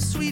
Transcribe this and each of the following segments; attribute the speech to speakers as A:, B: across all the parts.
A: sweet.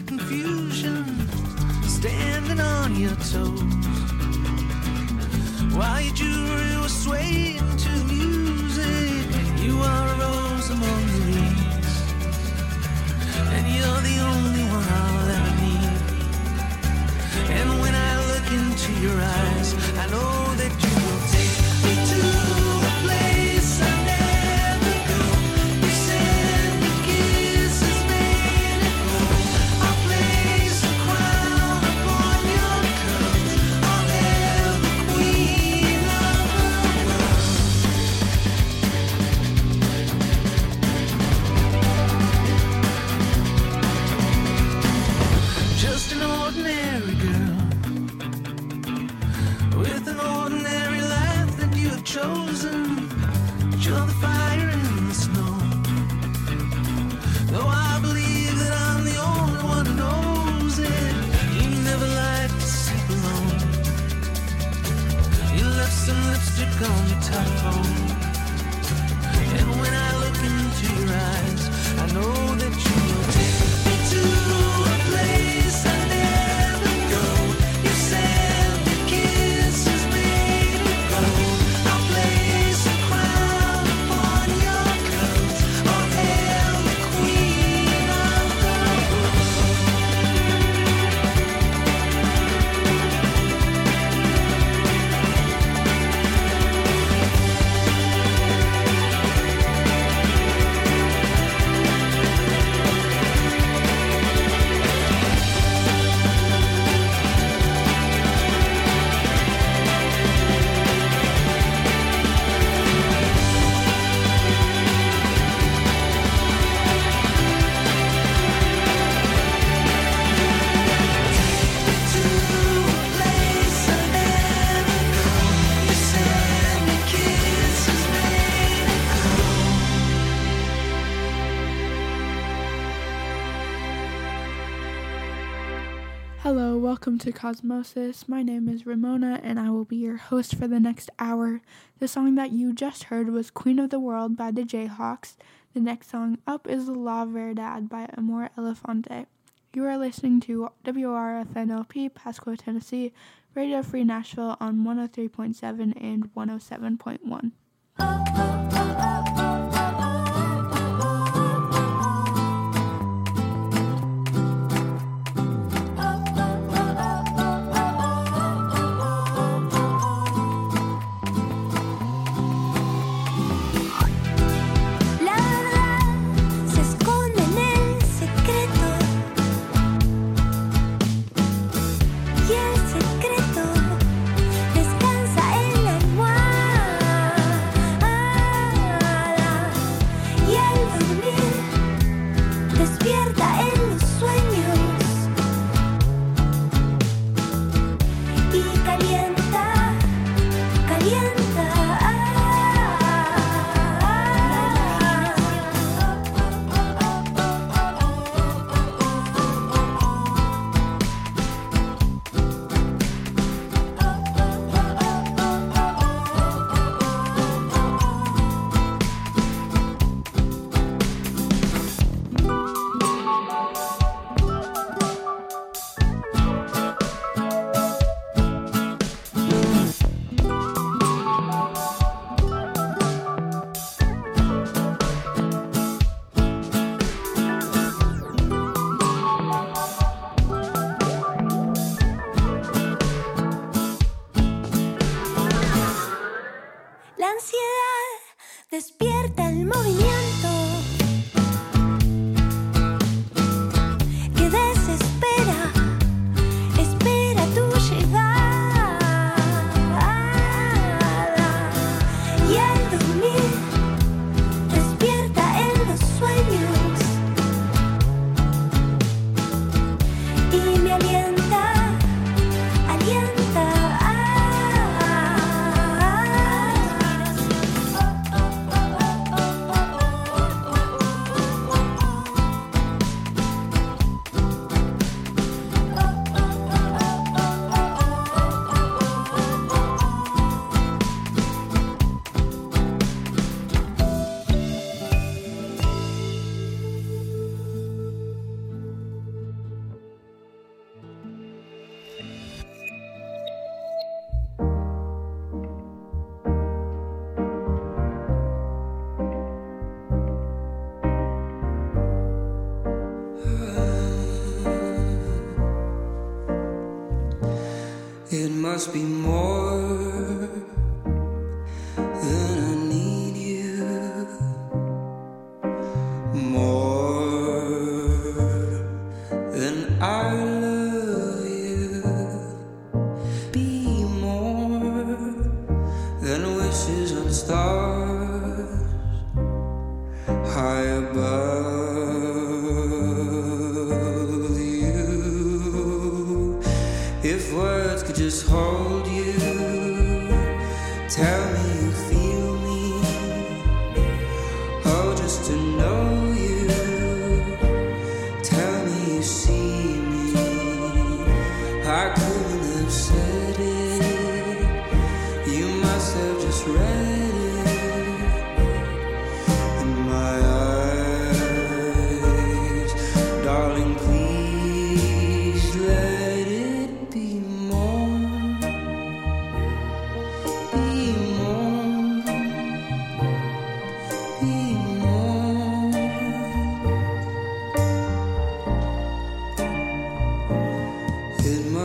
A: to
B: Cosmosis. My name is Ramona, and I will be your host for the next hour. The song that you just heard was Queen of the World by the Jayhawks. The next song up is La Verdad by Amor Elefante. You are listening to WRFNLP, Pasquo, Tennessee, Radio Free Nashville on 103.7 and 107.1.
C: Oh, oh, oh, oh.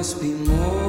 C: It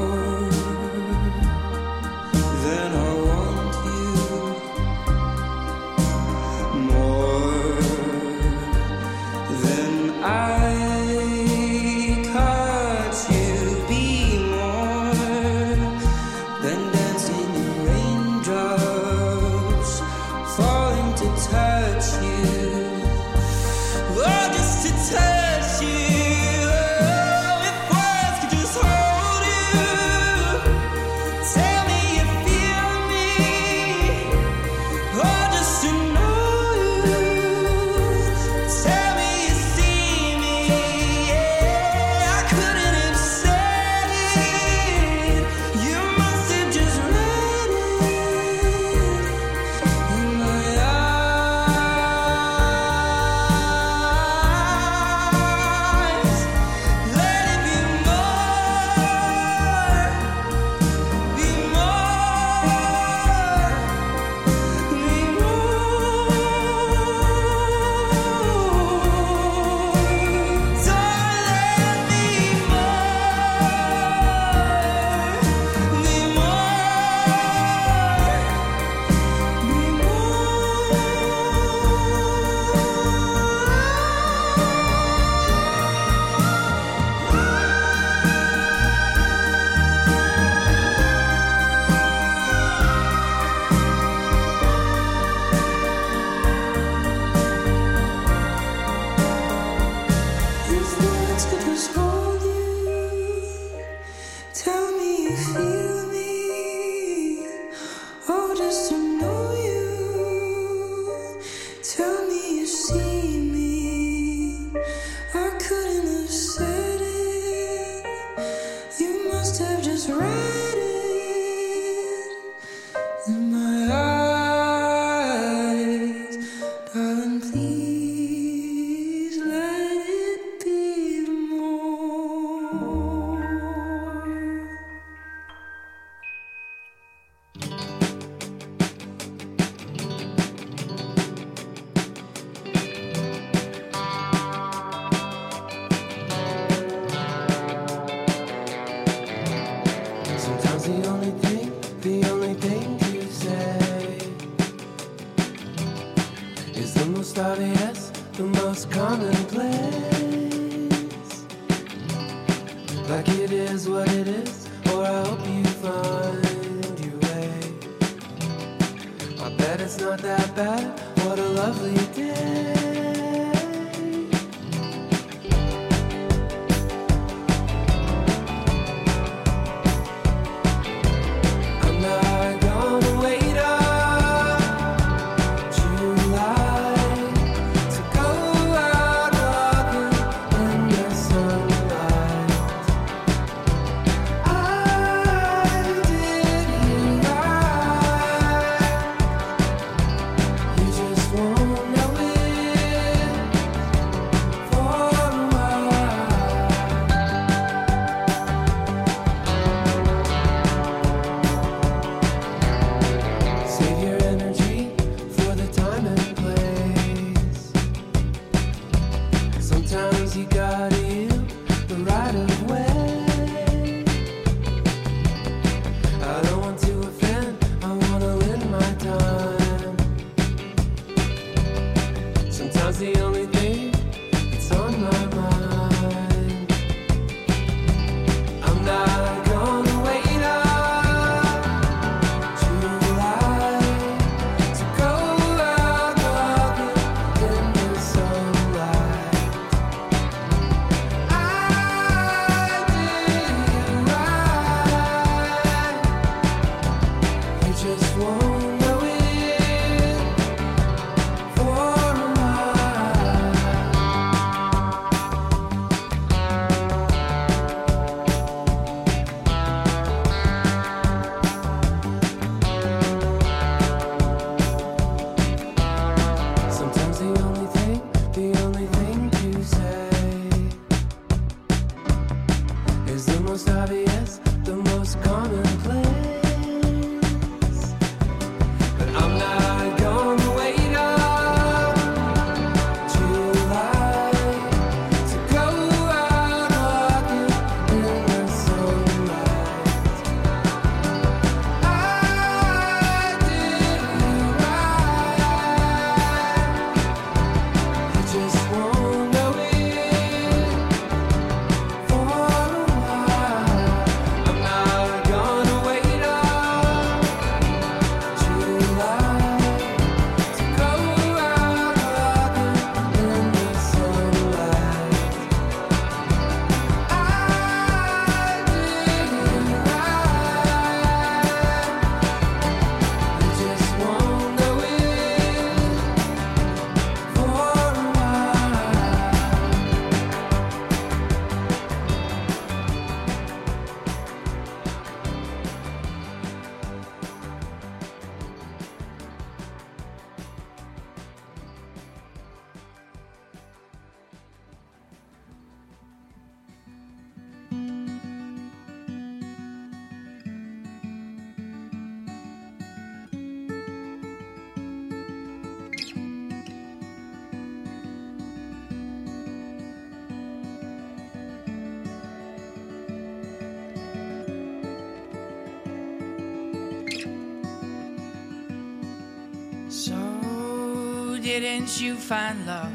C: find
D: love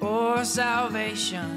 D: or salvation.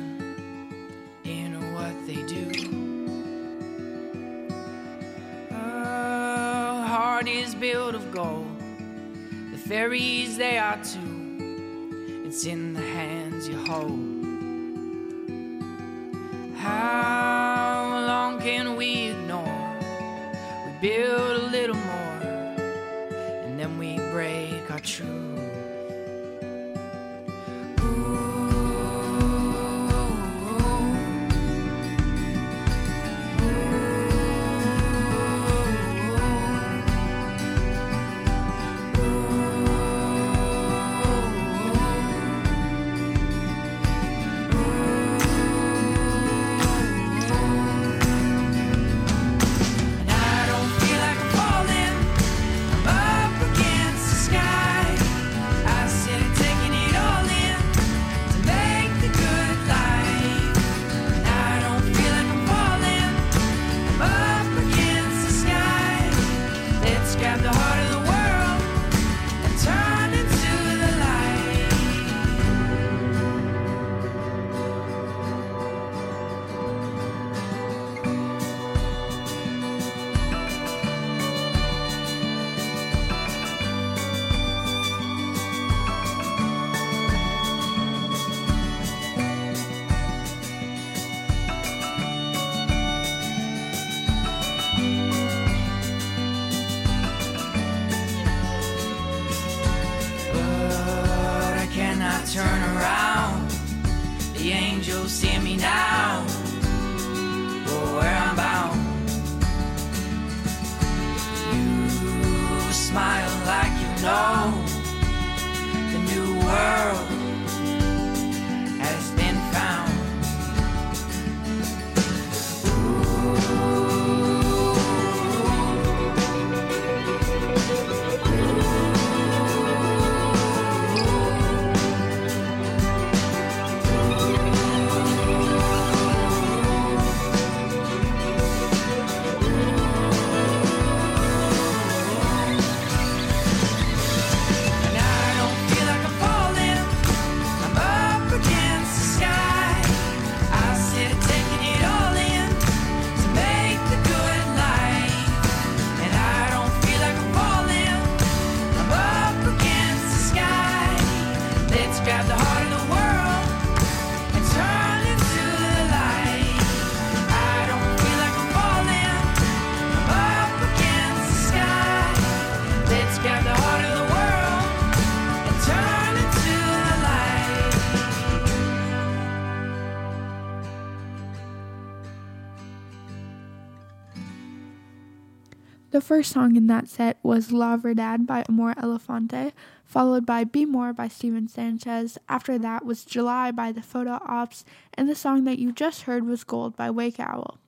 E: first song in that set was La Verdad by Amor Elefante, followed by Be More by Stephen Sanchez. After that was July by the Photo Ops, and the song that you just heard was Gold by Wake Owl.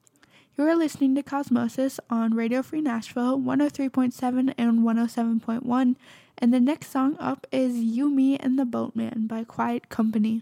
E: You are listening to Cosmosis on Radio Free Nashville 103.7 and 107.1, and the next song up is You, Me, and the Boatman by Quiet Company.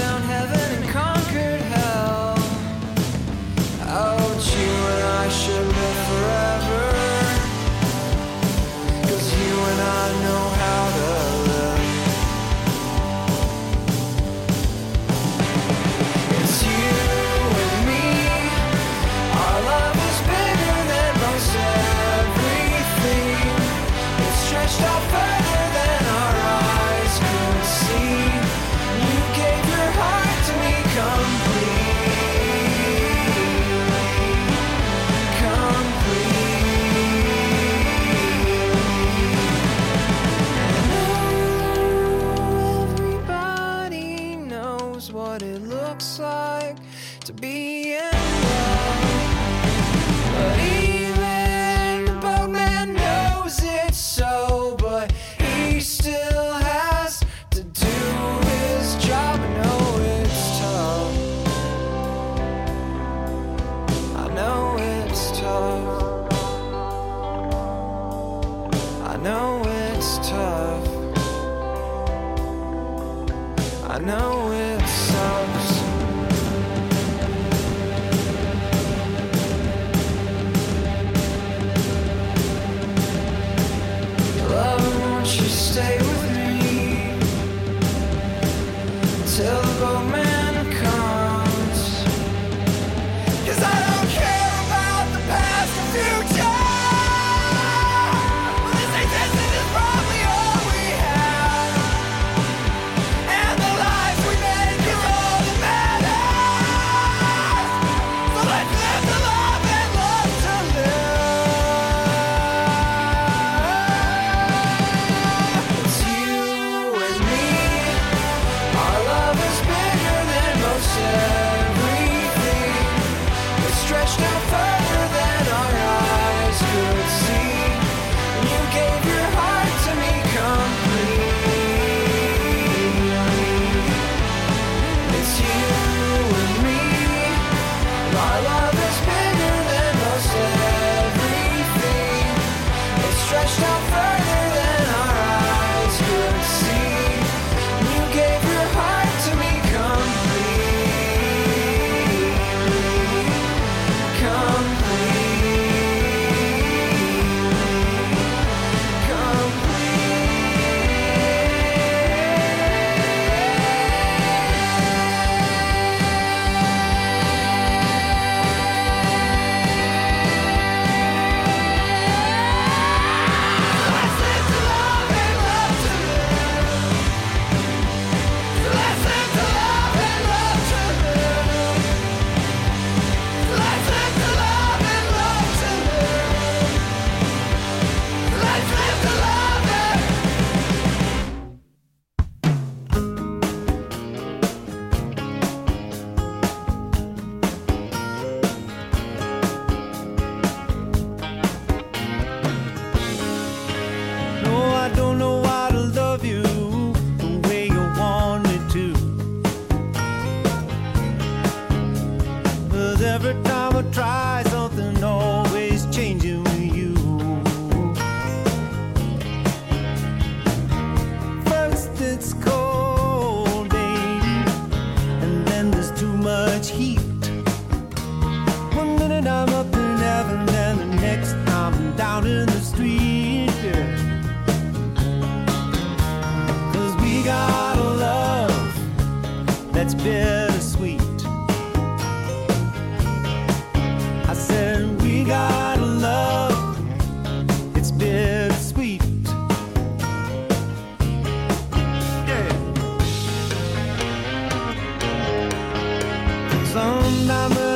C: Sometime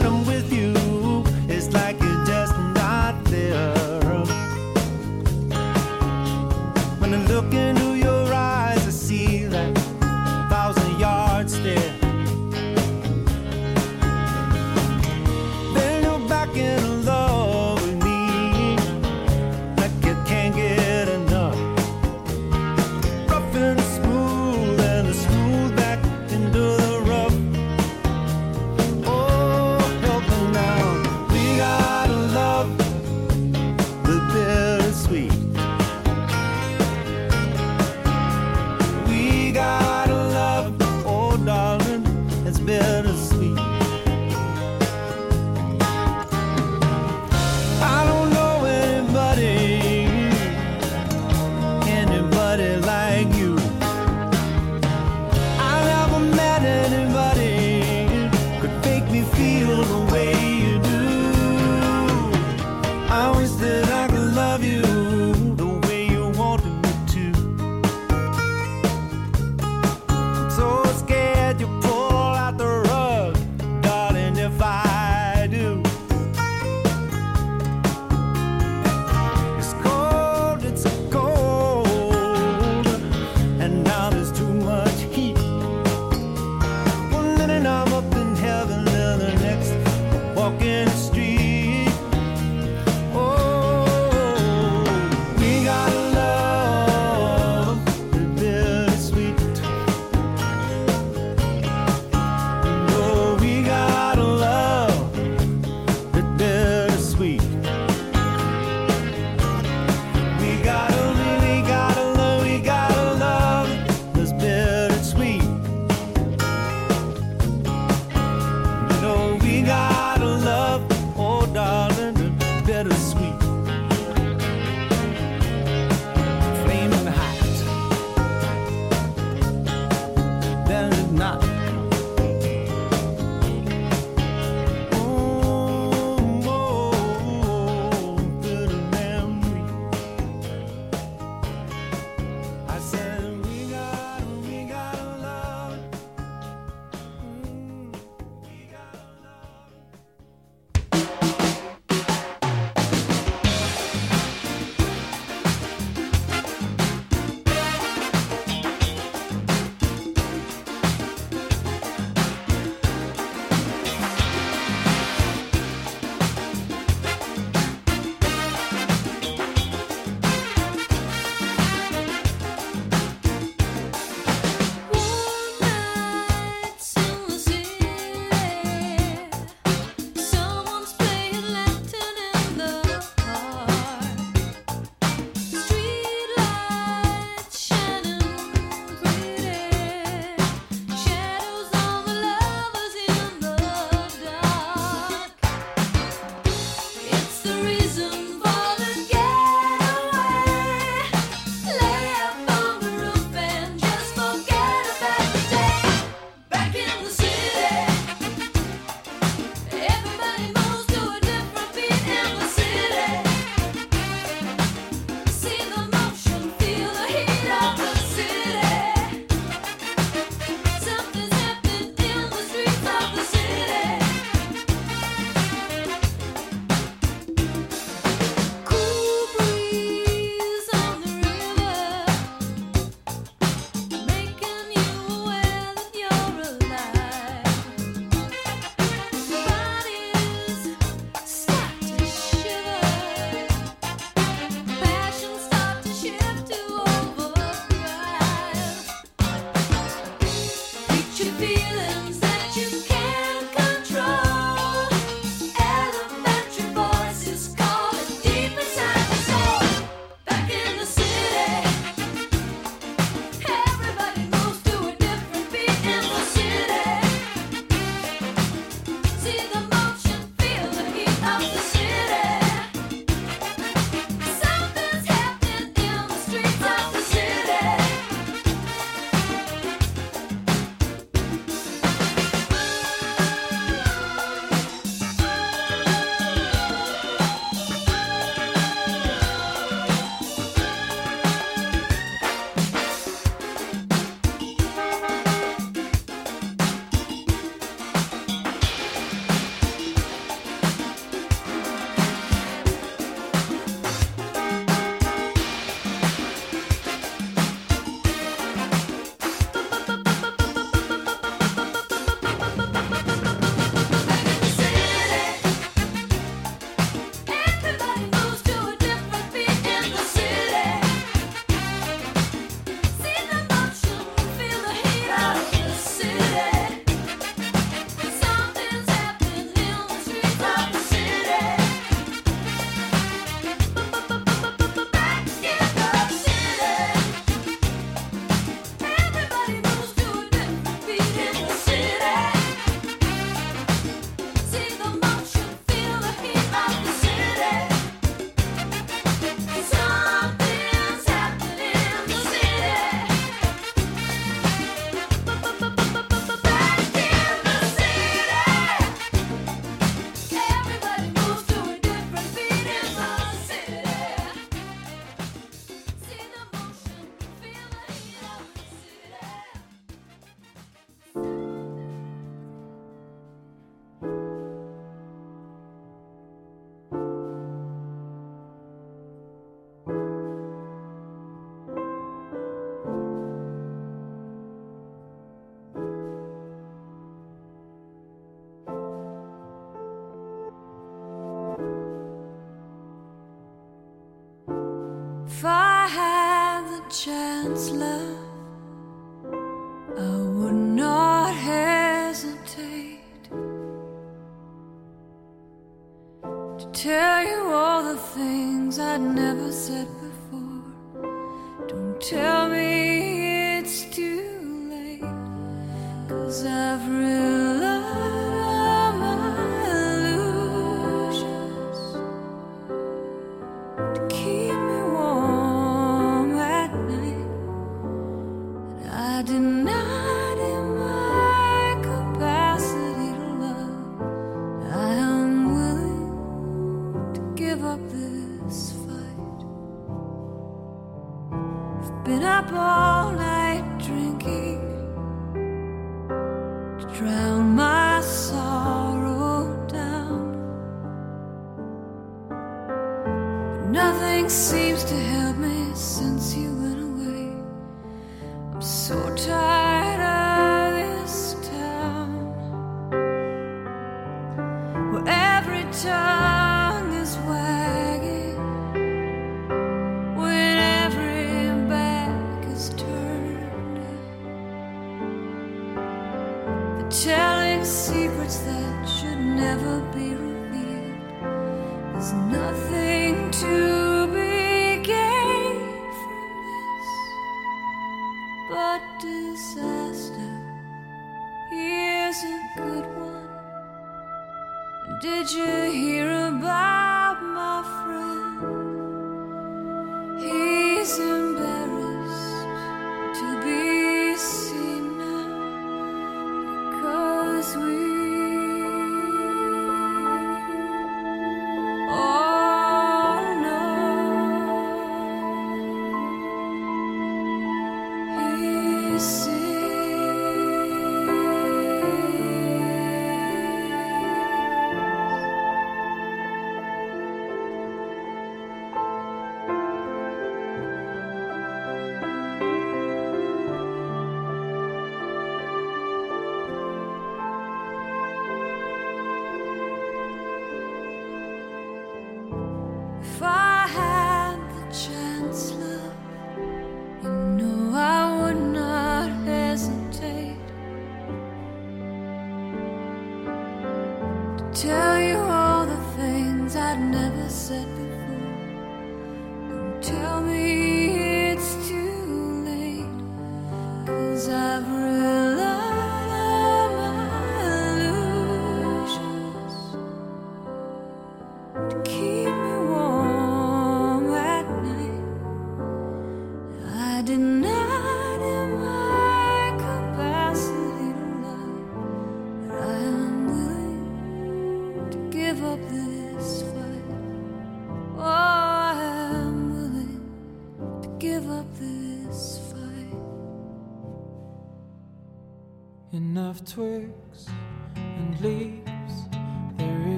C: used to have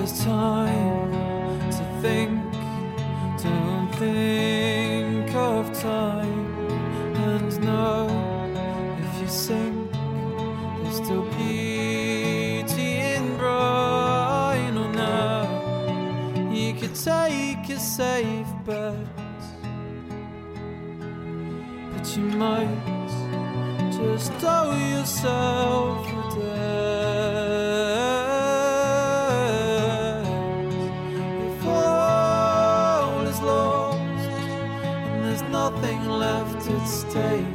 F: there's time to think. Don't think of time and know if you sink, there's still beauty in brine. Oh now you could take a safe bet, but you might just tell yourself. Left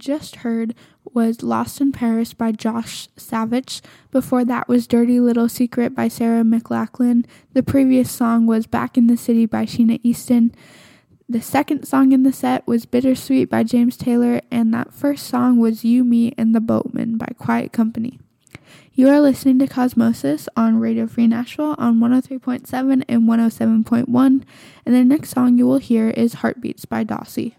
B: just heard was Lost in Paris by Josh Savage. Before that was Dirty Little Secret by Sarah McLachlan. The previous song was Back in the City by Sheena Easton. The second song in the set was Bittersweet by James Taylor, and that first song was You, Me, and the Boatman by Quiet Company. You are listening to Cosmosis on Radio Free Nashville on 103.7 and 107.1, and the next song you will hear is Heartbeats by Dossie.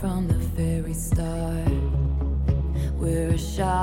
G: From the very start. We're a shot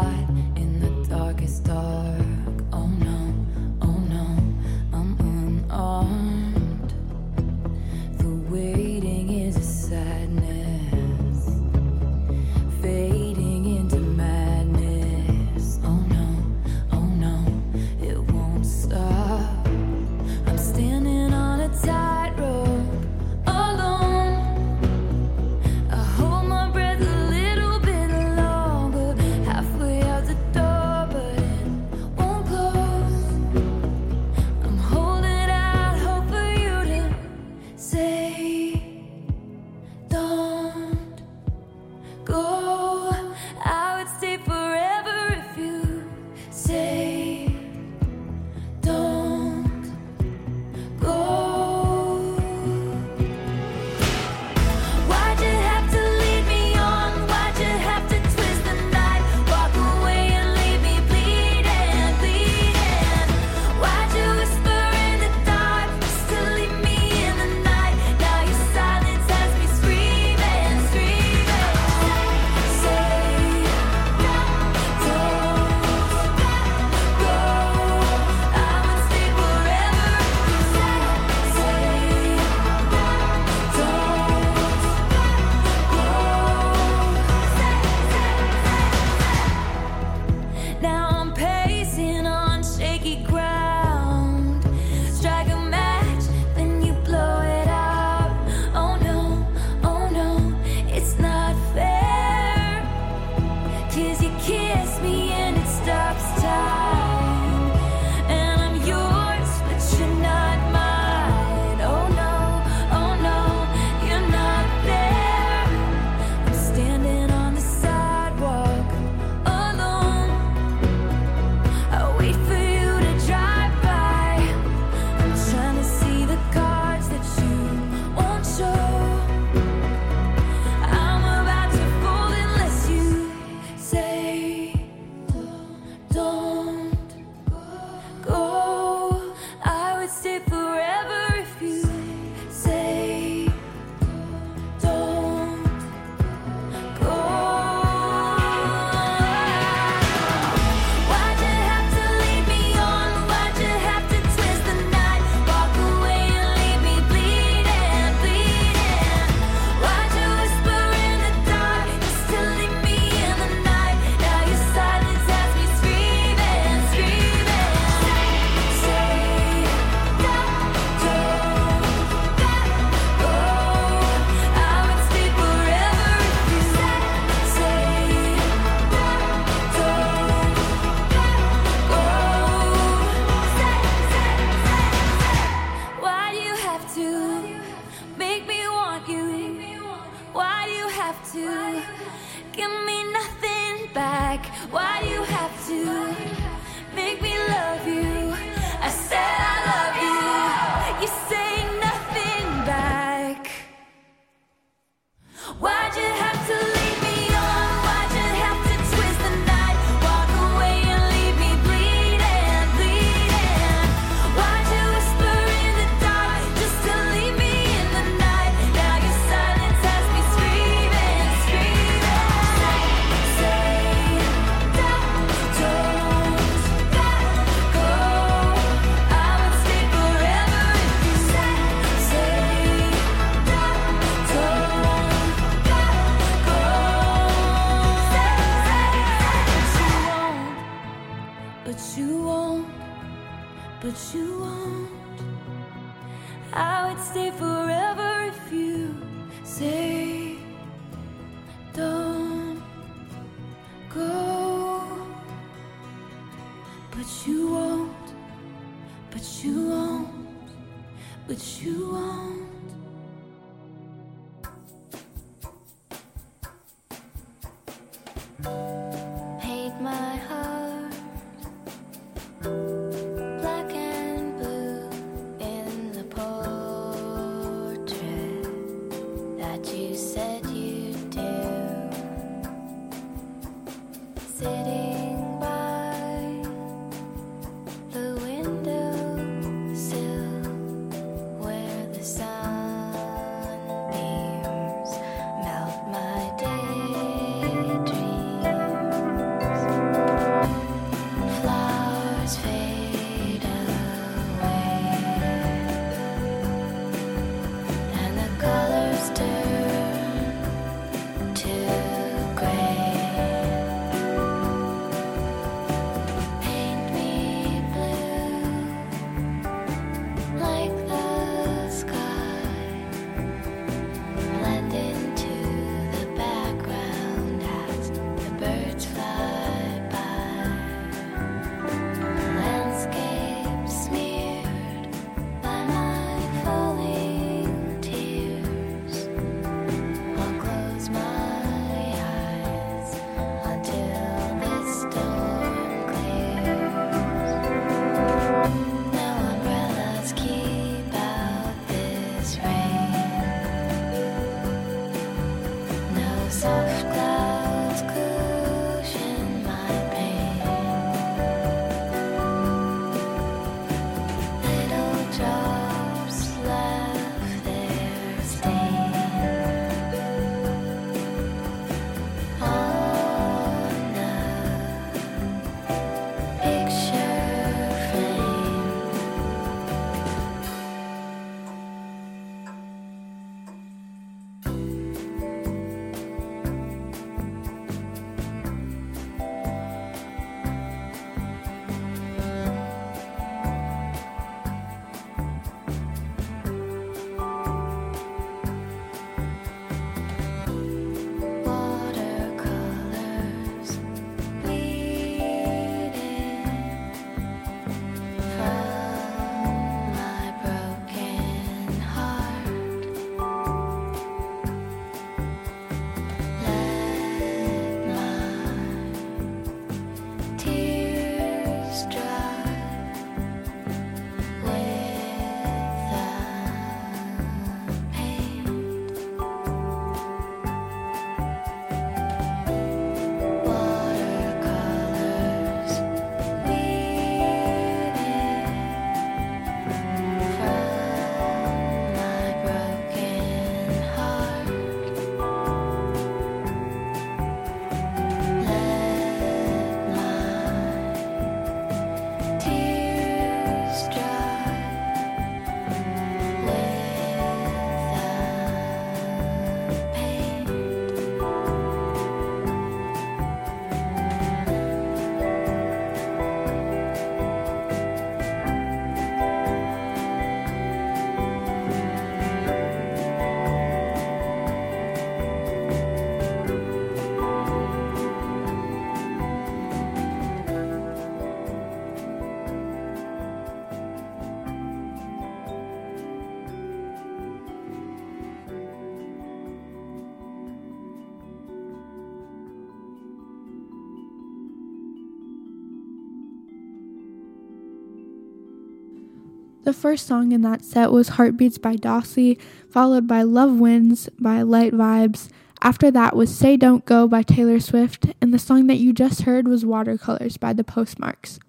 G: The
B: first song in that set was Heartbeats by Dossie, followed by Love Wins by Light Vibes. After that was Say Don't Go by Taylor Swift, and the song that you just heard was Watercolors by The Postmarks.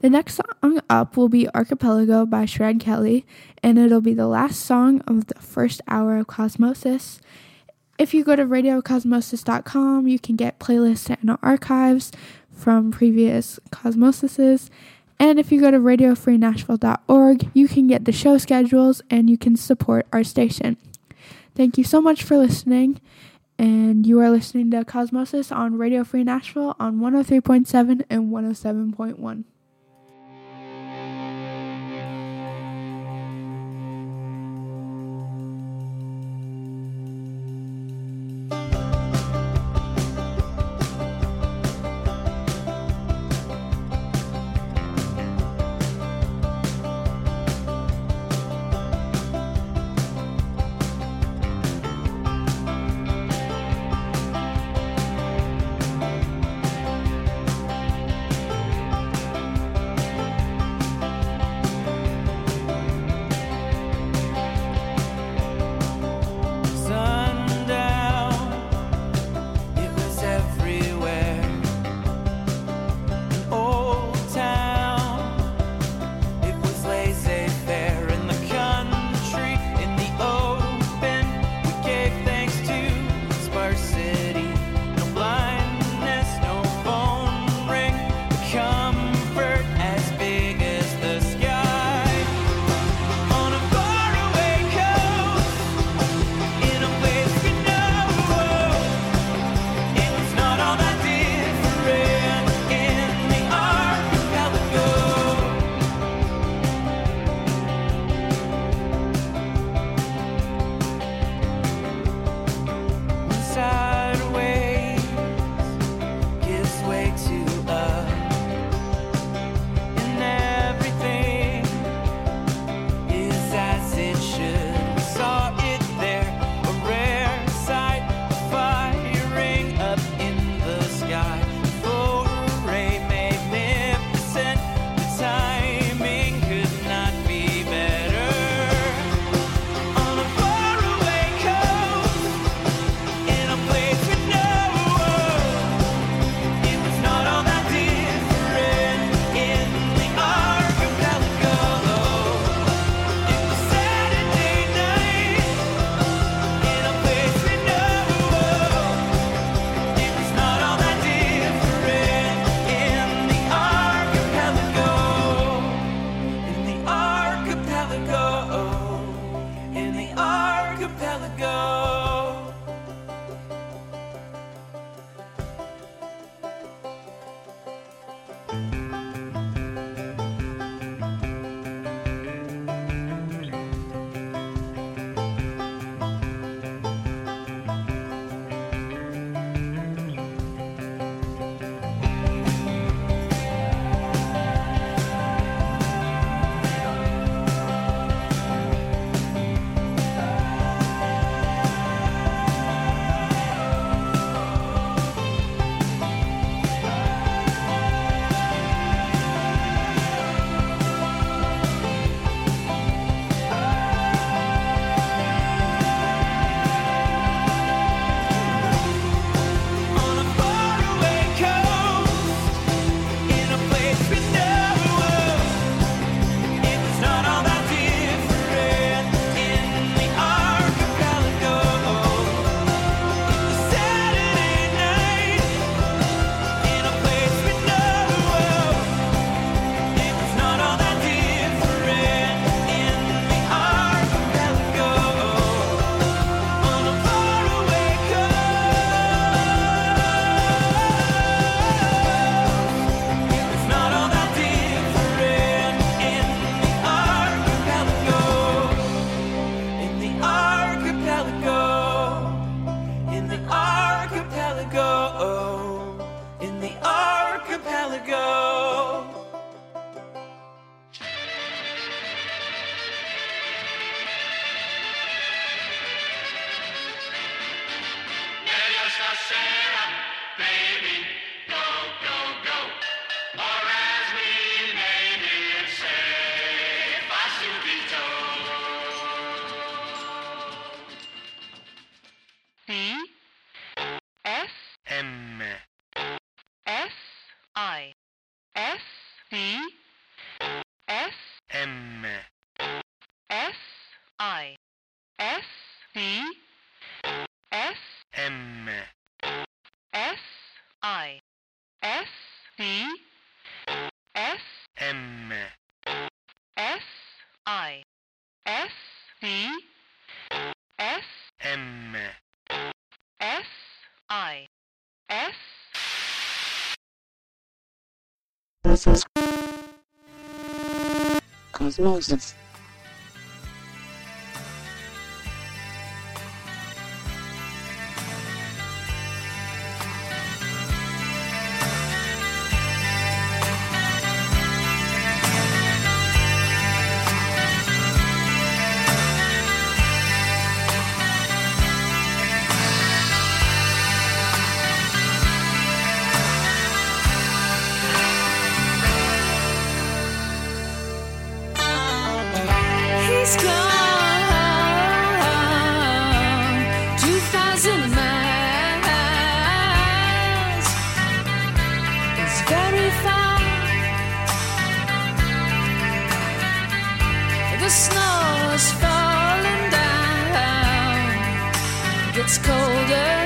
B: The next song up will be Archipelago by Shred Kelly, and it'll be the last song of the first hour of Cosmosis. If you go to radiocosmosis.com, you can get playlists and archives from previous Cosmosises. And if you go to radiofreenashville.org, you can get the show schedules and you can support our station. Thank you so much for listening. And you are listening to Cosmosis on Radio Free Nashville on 103.7 and 107.1.
G: Cosmoses. very far. The snow is falling down, it gets colder.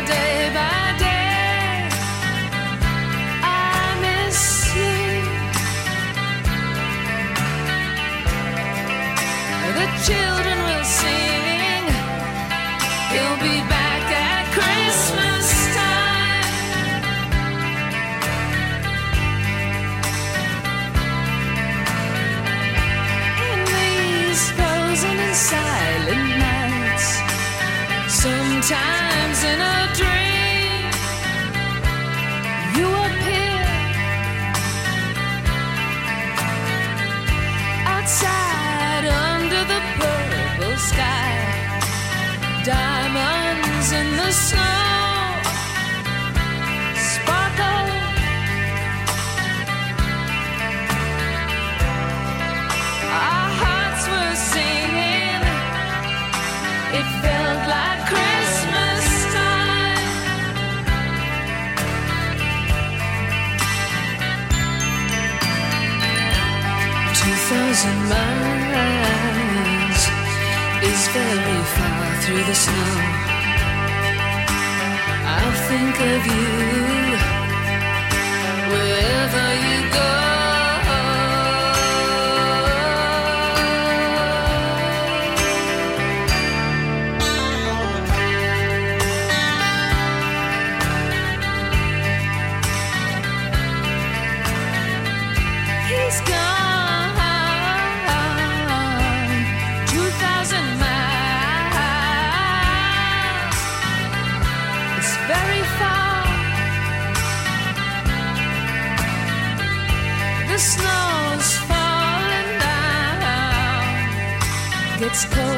G: sunrise is very far through the snow. I'll think of you wherever you go.
H: It's cold.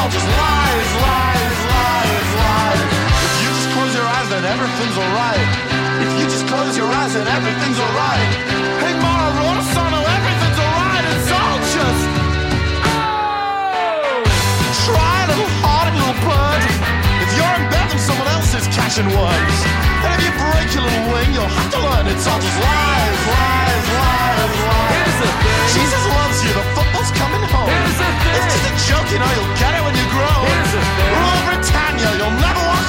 H: all just lies, lies, lies, lies. If you just close your eyes, then everything's alright. If you just close your
I: eyes, then everything's alright. Hey, Mara, Rona, Sono, everything's alright. It's all just. Oh! Try, a little hearted little bud. If you're in bed, then someone else is catching ones. And if you break your little wing, you'll have to learn. It's all just lies, lies, lies, lies.
J: Here's the thing.
I: Jesus loves you, the football's coming home joking or you'll get it when you grow.
J: Here's thing.
I: Rule Britannia, you'll never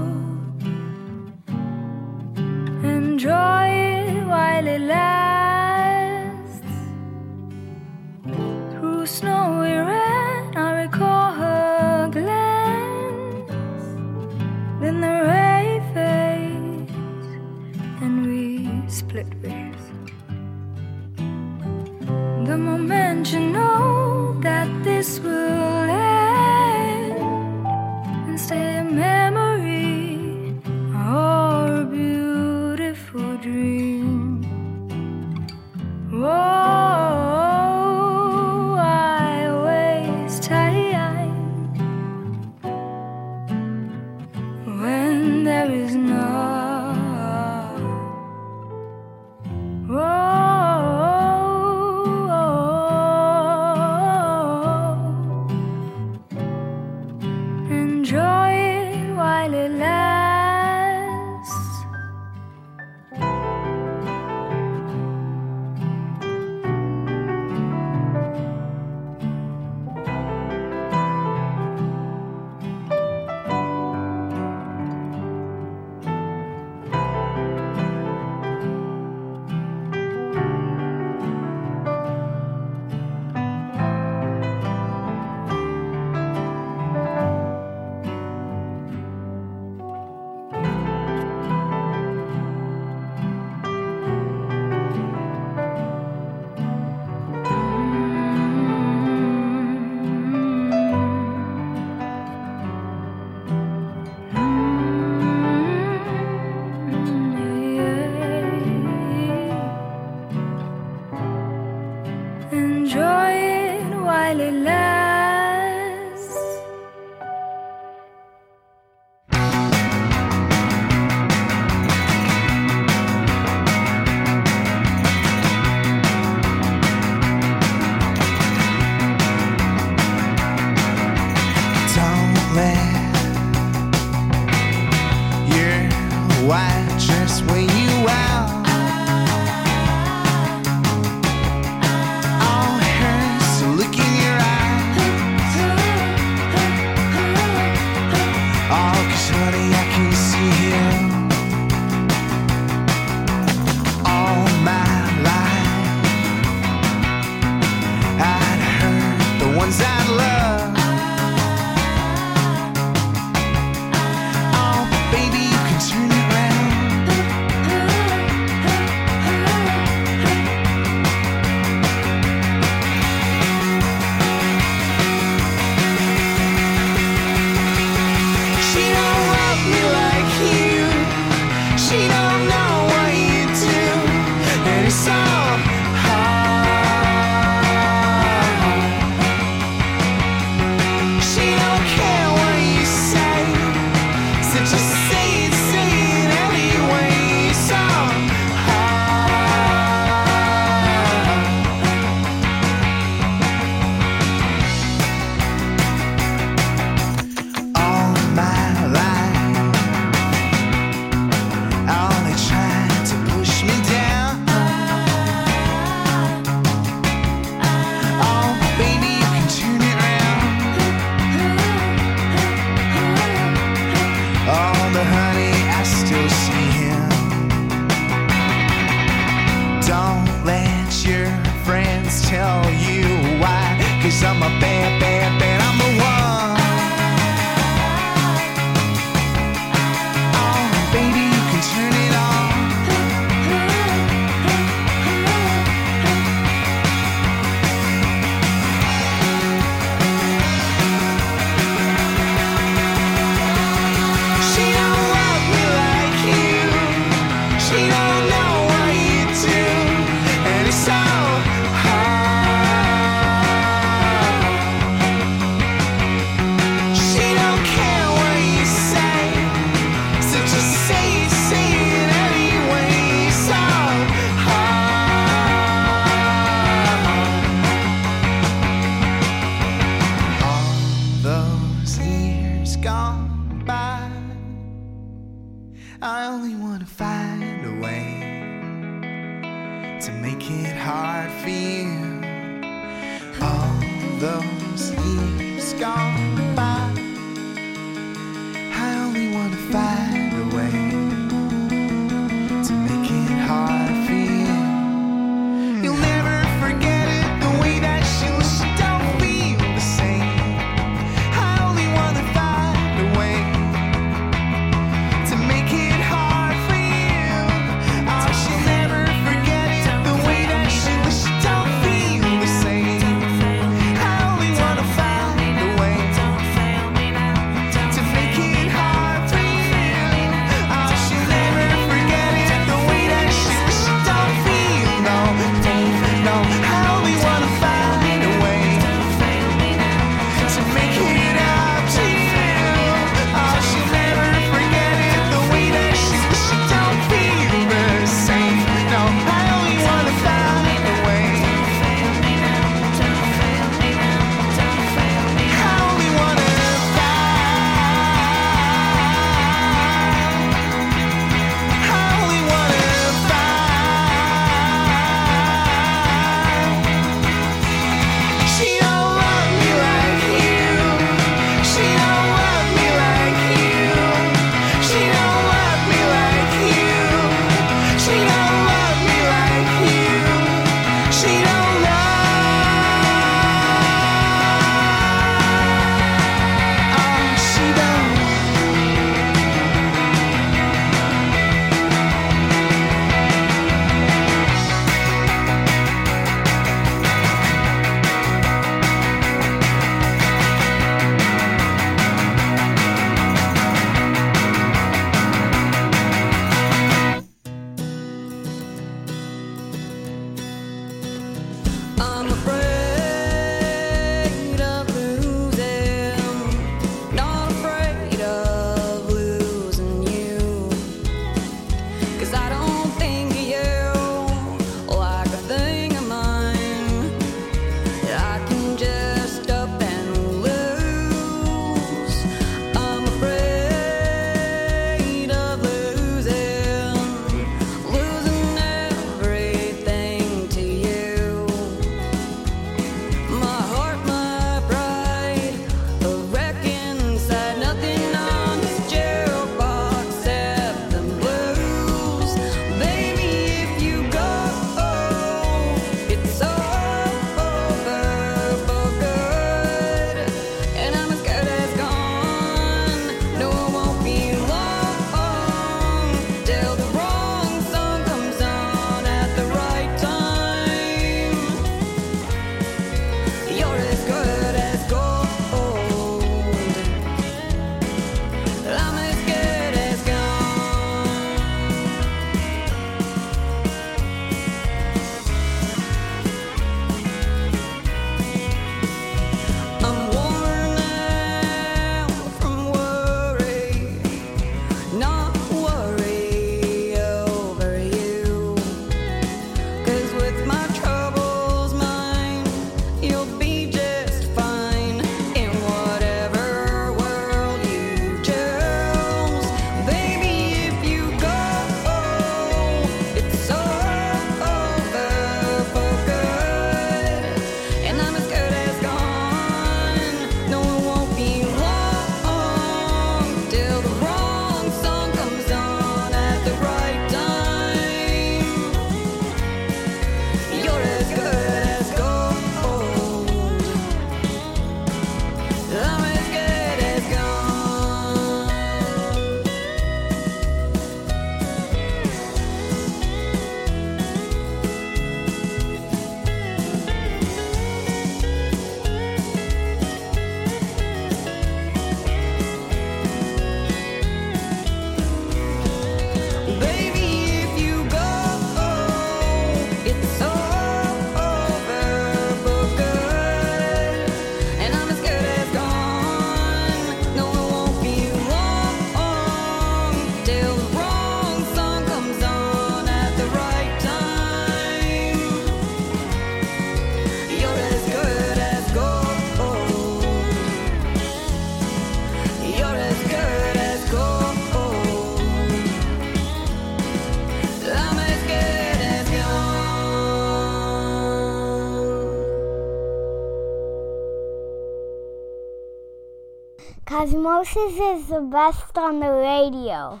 K: Cosmosis is the best on the radio.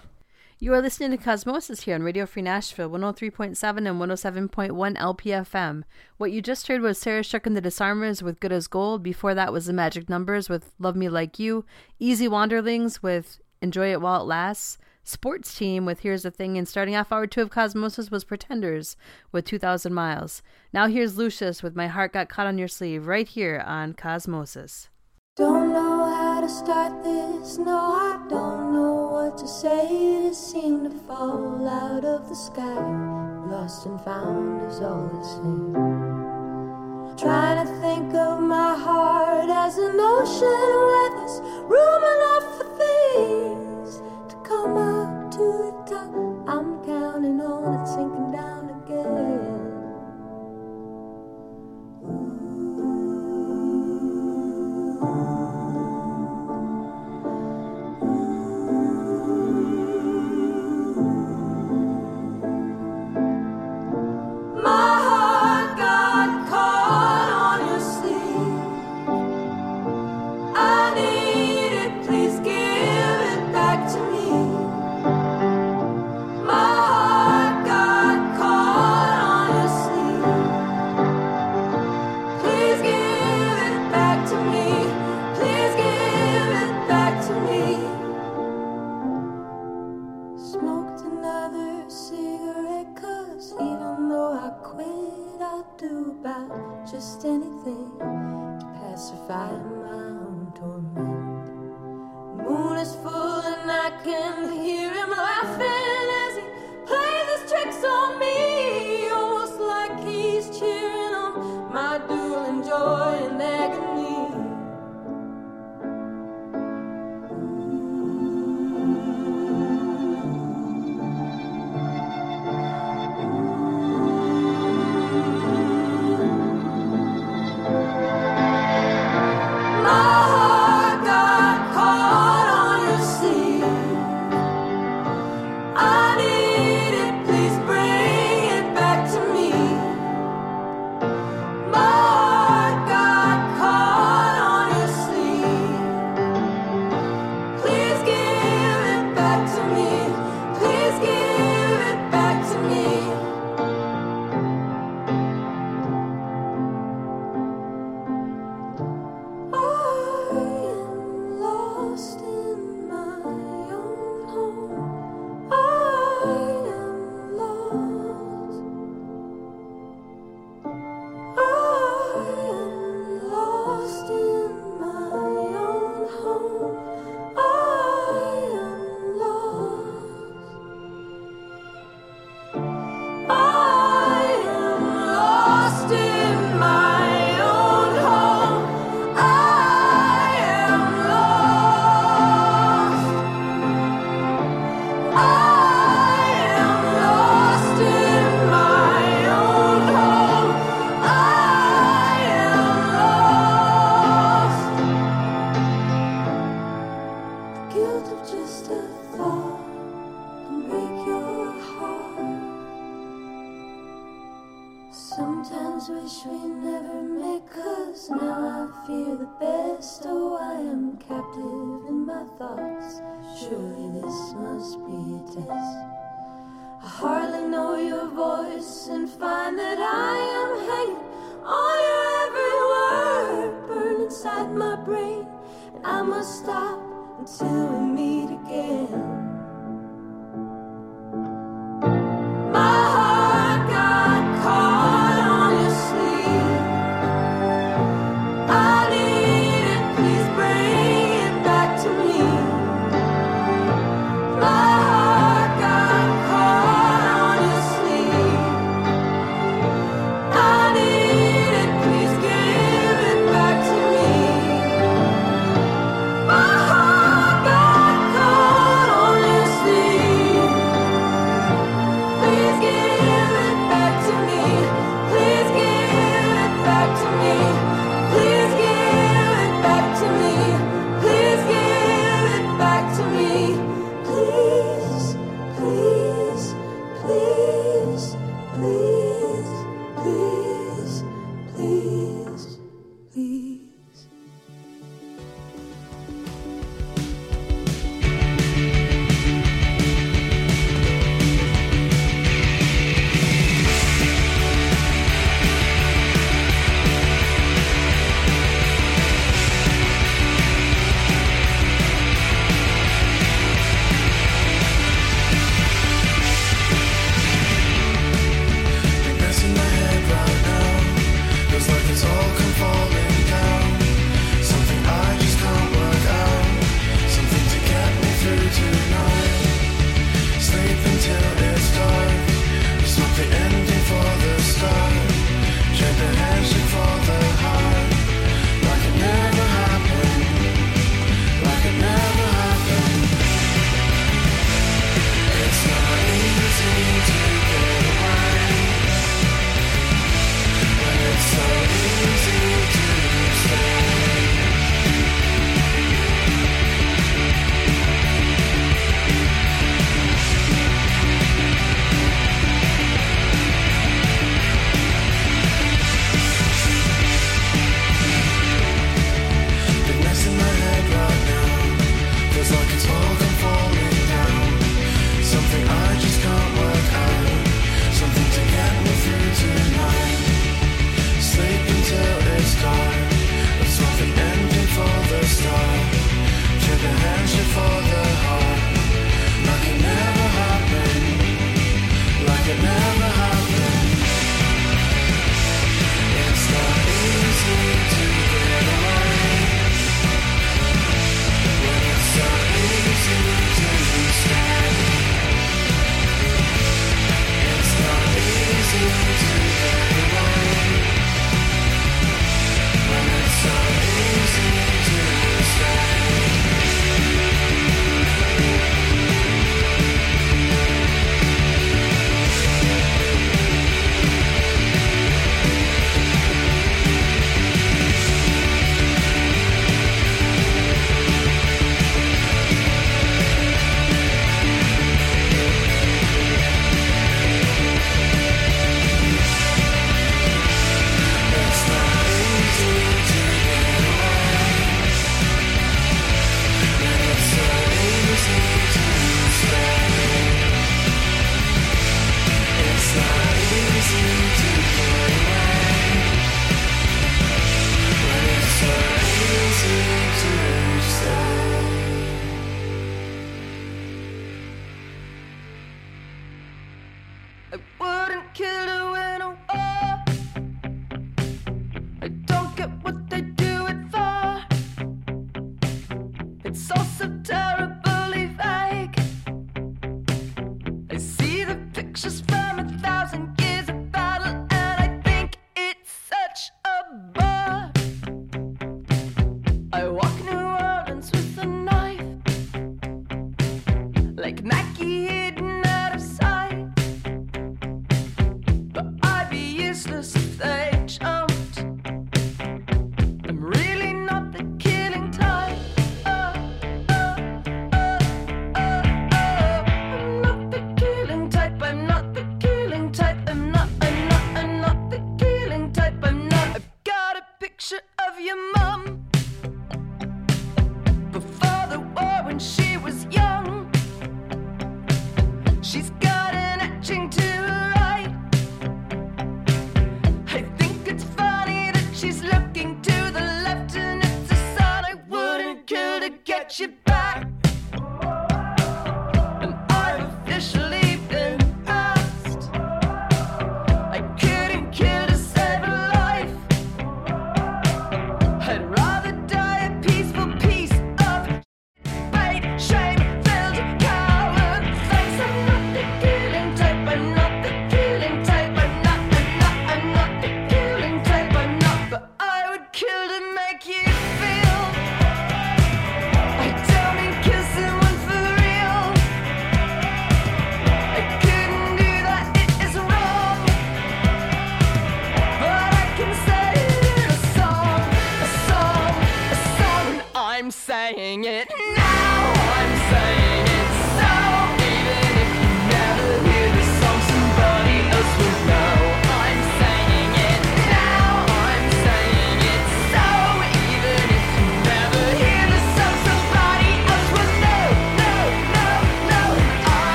L: You are listening to Cosmosis here on Radio Free Nashville, 103.7 and 107.1 LPFM. What you just heard was Sarah Shook and the Disarmers with Good as Gold. Before that was the Magic Numbers with Love Me Like You. Easy Wanderlings with Enjoy It While It Lasts. Sports Team with Here's the Thing. And starting off hour two of Cosmosis was Pretenders with 2,000 Miles. Now here's Lucius with My Heart Got Caught on Your Sleeve right here on Cosmosis.
G: Don't know how to start this, no, I don't know what to say to seemed to fall out of the sky. Lost and found is all the same. Trying to think of my heart as an ocean where there's room enough for things to come up to the top. I'm counting on it sinking down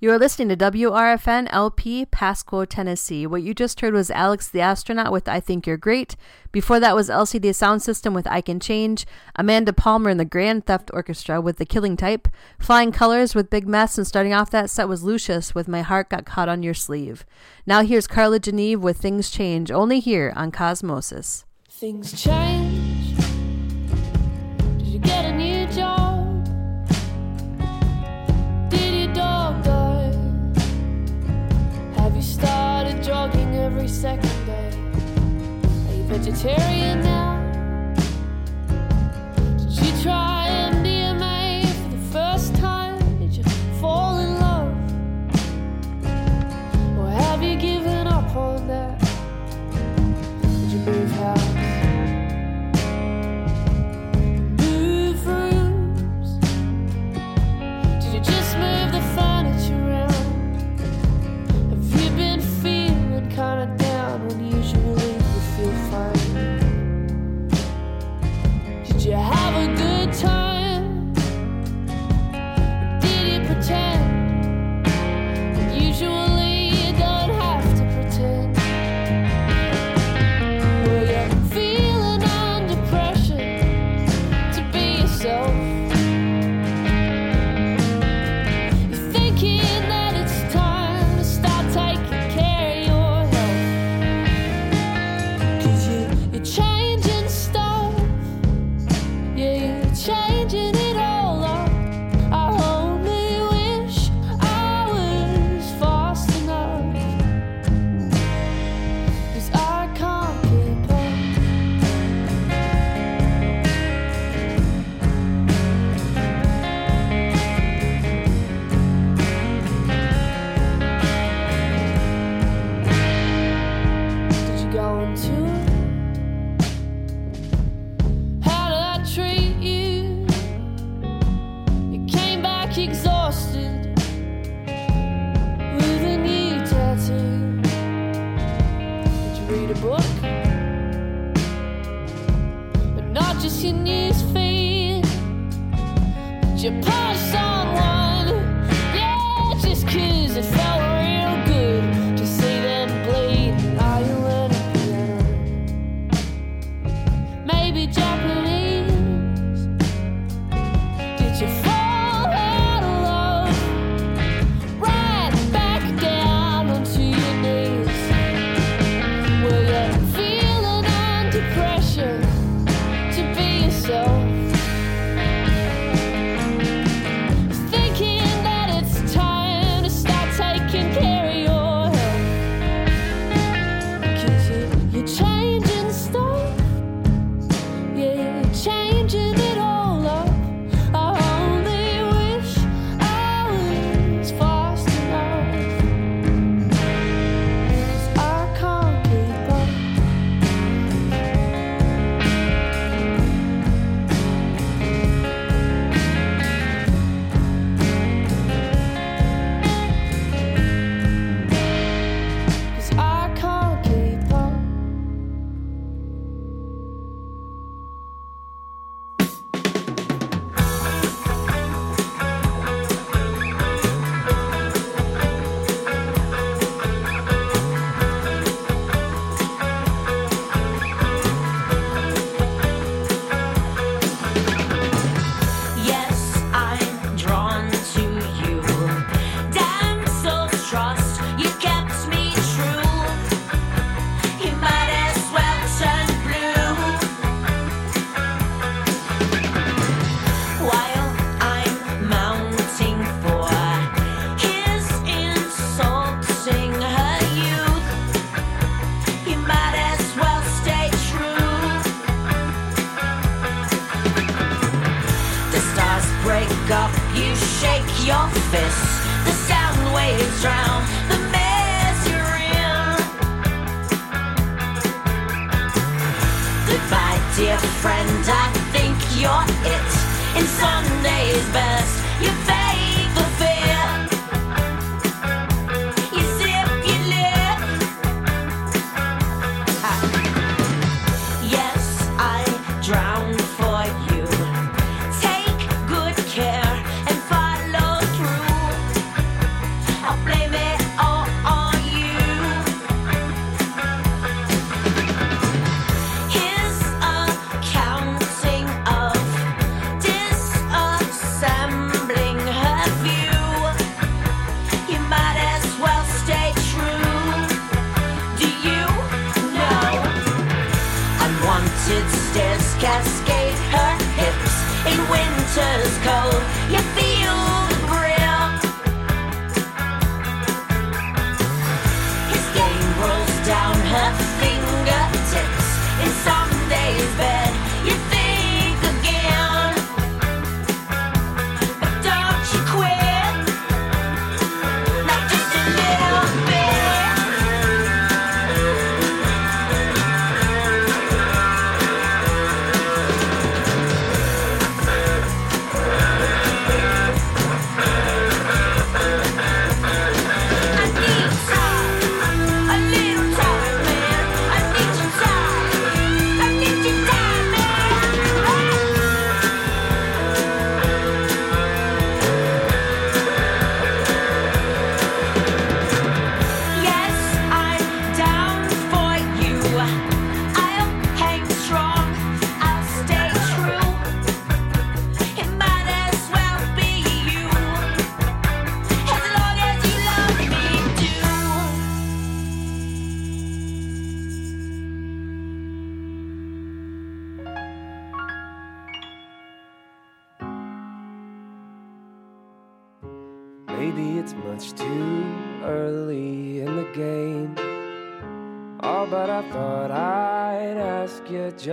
G: You are
L: listening to WRFN LP Pasquo, Tennessee. What you just heard was Alex the Astronaut with I Think You're Great. Before that was LCD Sound System with I Can Change, Amanda Palmer and the Grand Theft Orchestra with The Killing Type, Flying Colors with Big Mess, and starting off that set was Lucius with My Heart Got Caught on Your Sleeve. Now here's Carla Geneve with Things Change, only here on Cosmosis.
M: Things change. Did you get a new? second day. Are you vegetarian now? Did you try MDMA for the first time? Did you fall in love? Or have you given up on that? Did you move house? you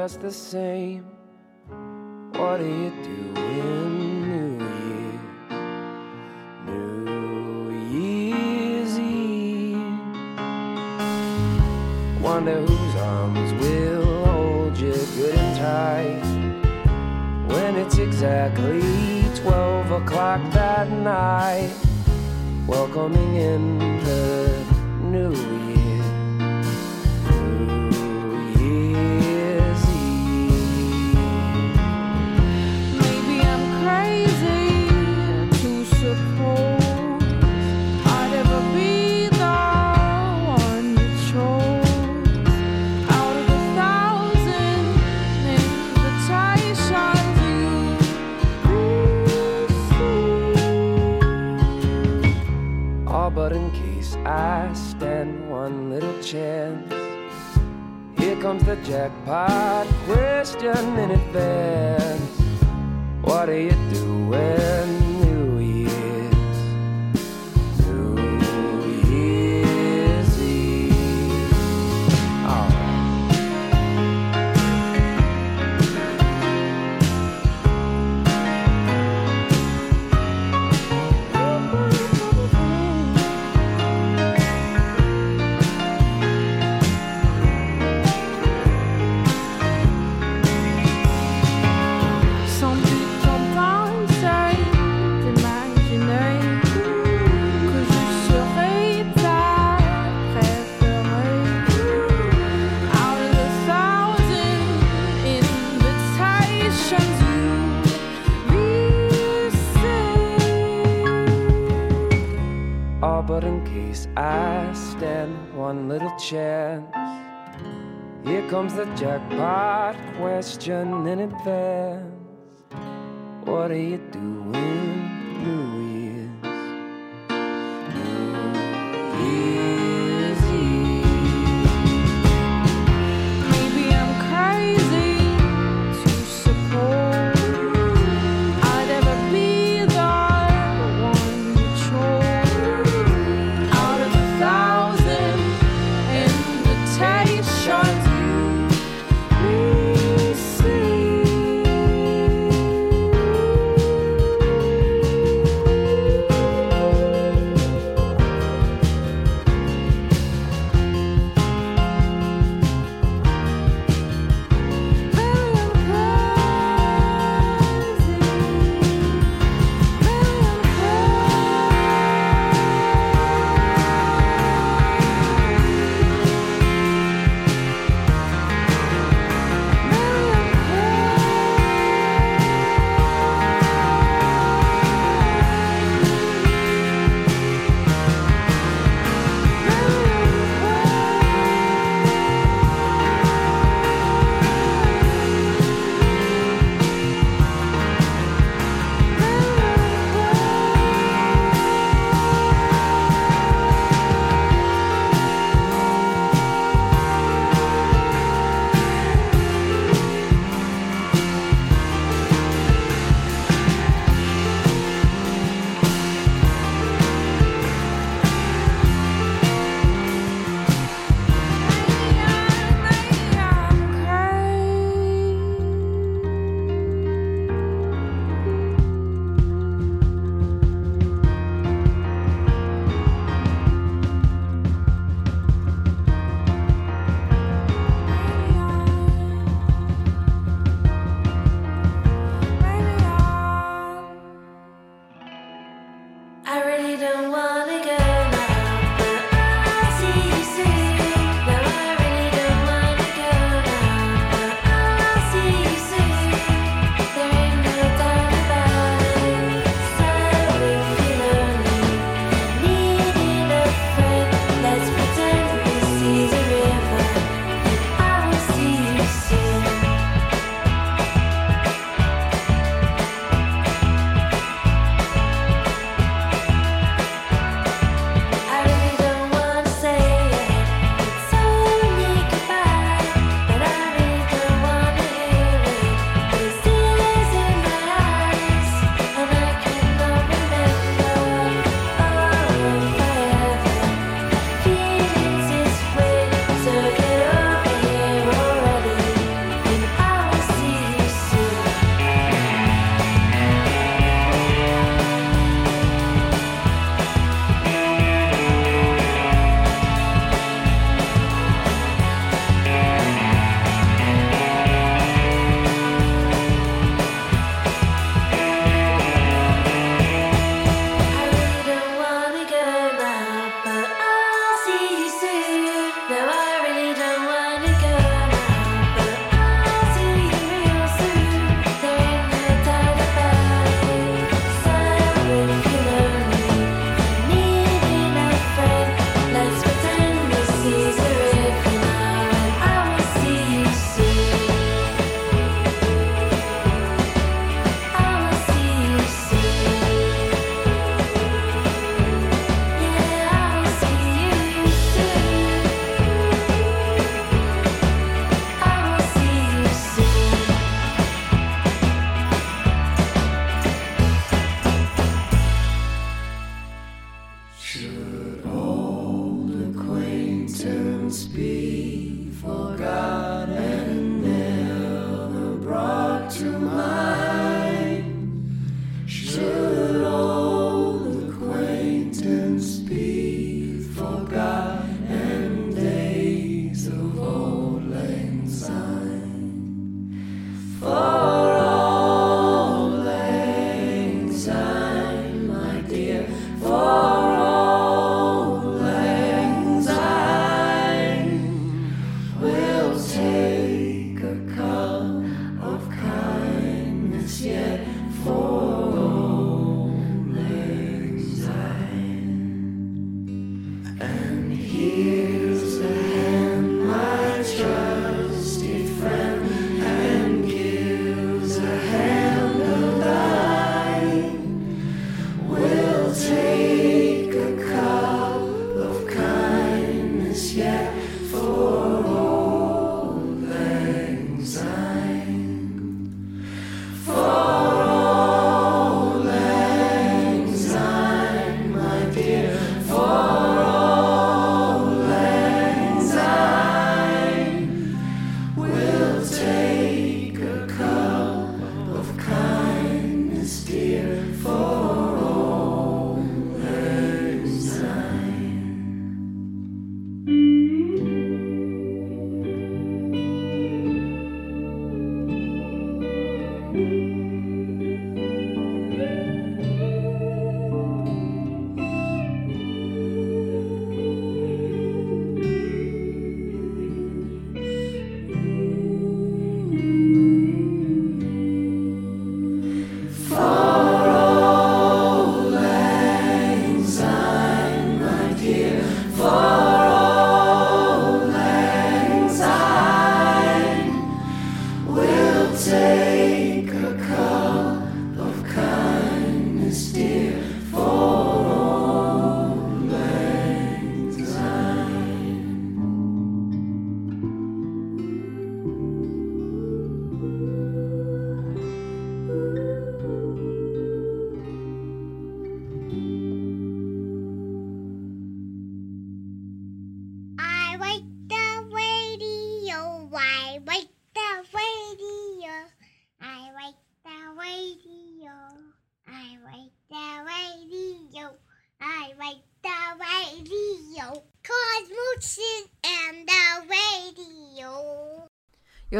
M: just the
C: same. What do you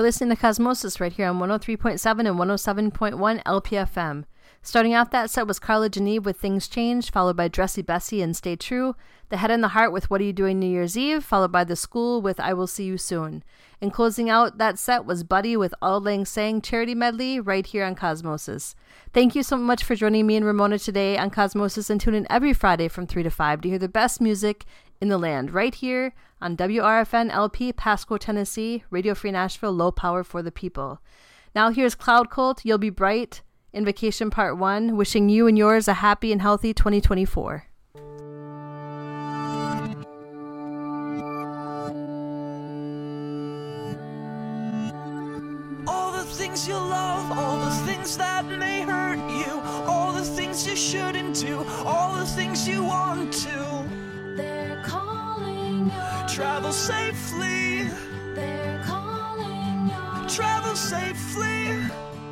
L: listening to Cosmosis right here on 103.7 and 107.1 LPFM. Starting off that set was Carla Geneve with Things Change, followed by Dressy Bessy and Stay True, The Head and the Heart with What Are You Doing New Year's Eve, followed by The School with I Will See You Soon. And closing out that set was Buddy with Auld Lang Syne Charity Medley right here on Cosmosis. Thank you so much for joining me and Ramona today on Cosmosis and tune in every Friday from 3 to 5 to hear the best music in the land right here on WRFN LP Pasquo, Tennessee, Radio Free Nashville, low power for the people. Now here's Cloud Cult, You'll Be Bright, Invocation Part 1, wishing you and yours a happy and healthy 2024.
A: All the things you love, all the things that may hurt you, all the things you shouldn't do, all the things you want to.
G: They're calling your
A: Travel safely,
G: They're calling your
A: travel safely.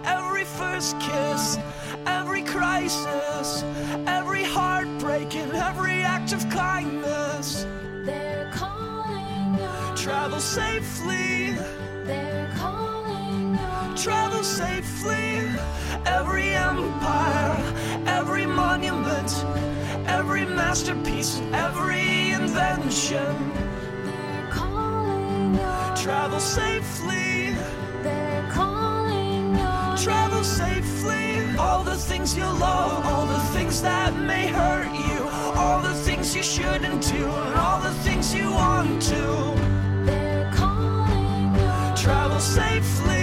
A: Every first kiss, every crisis, every heartbreak, and every act of kindness.
G: They're calling your
A: Travel safely,
G: They're calling
A: travel safely. Every empire, every monument, every masterpiece, every invention.
G: They're calling your
A: Travel safely,
G: They're calling your
A: travel safely. All the things you love, all the things that may hurt you, all the things you shouldn't do, and all the things you want to.
G: They're calling your
A: Travel safely.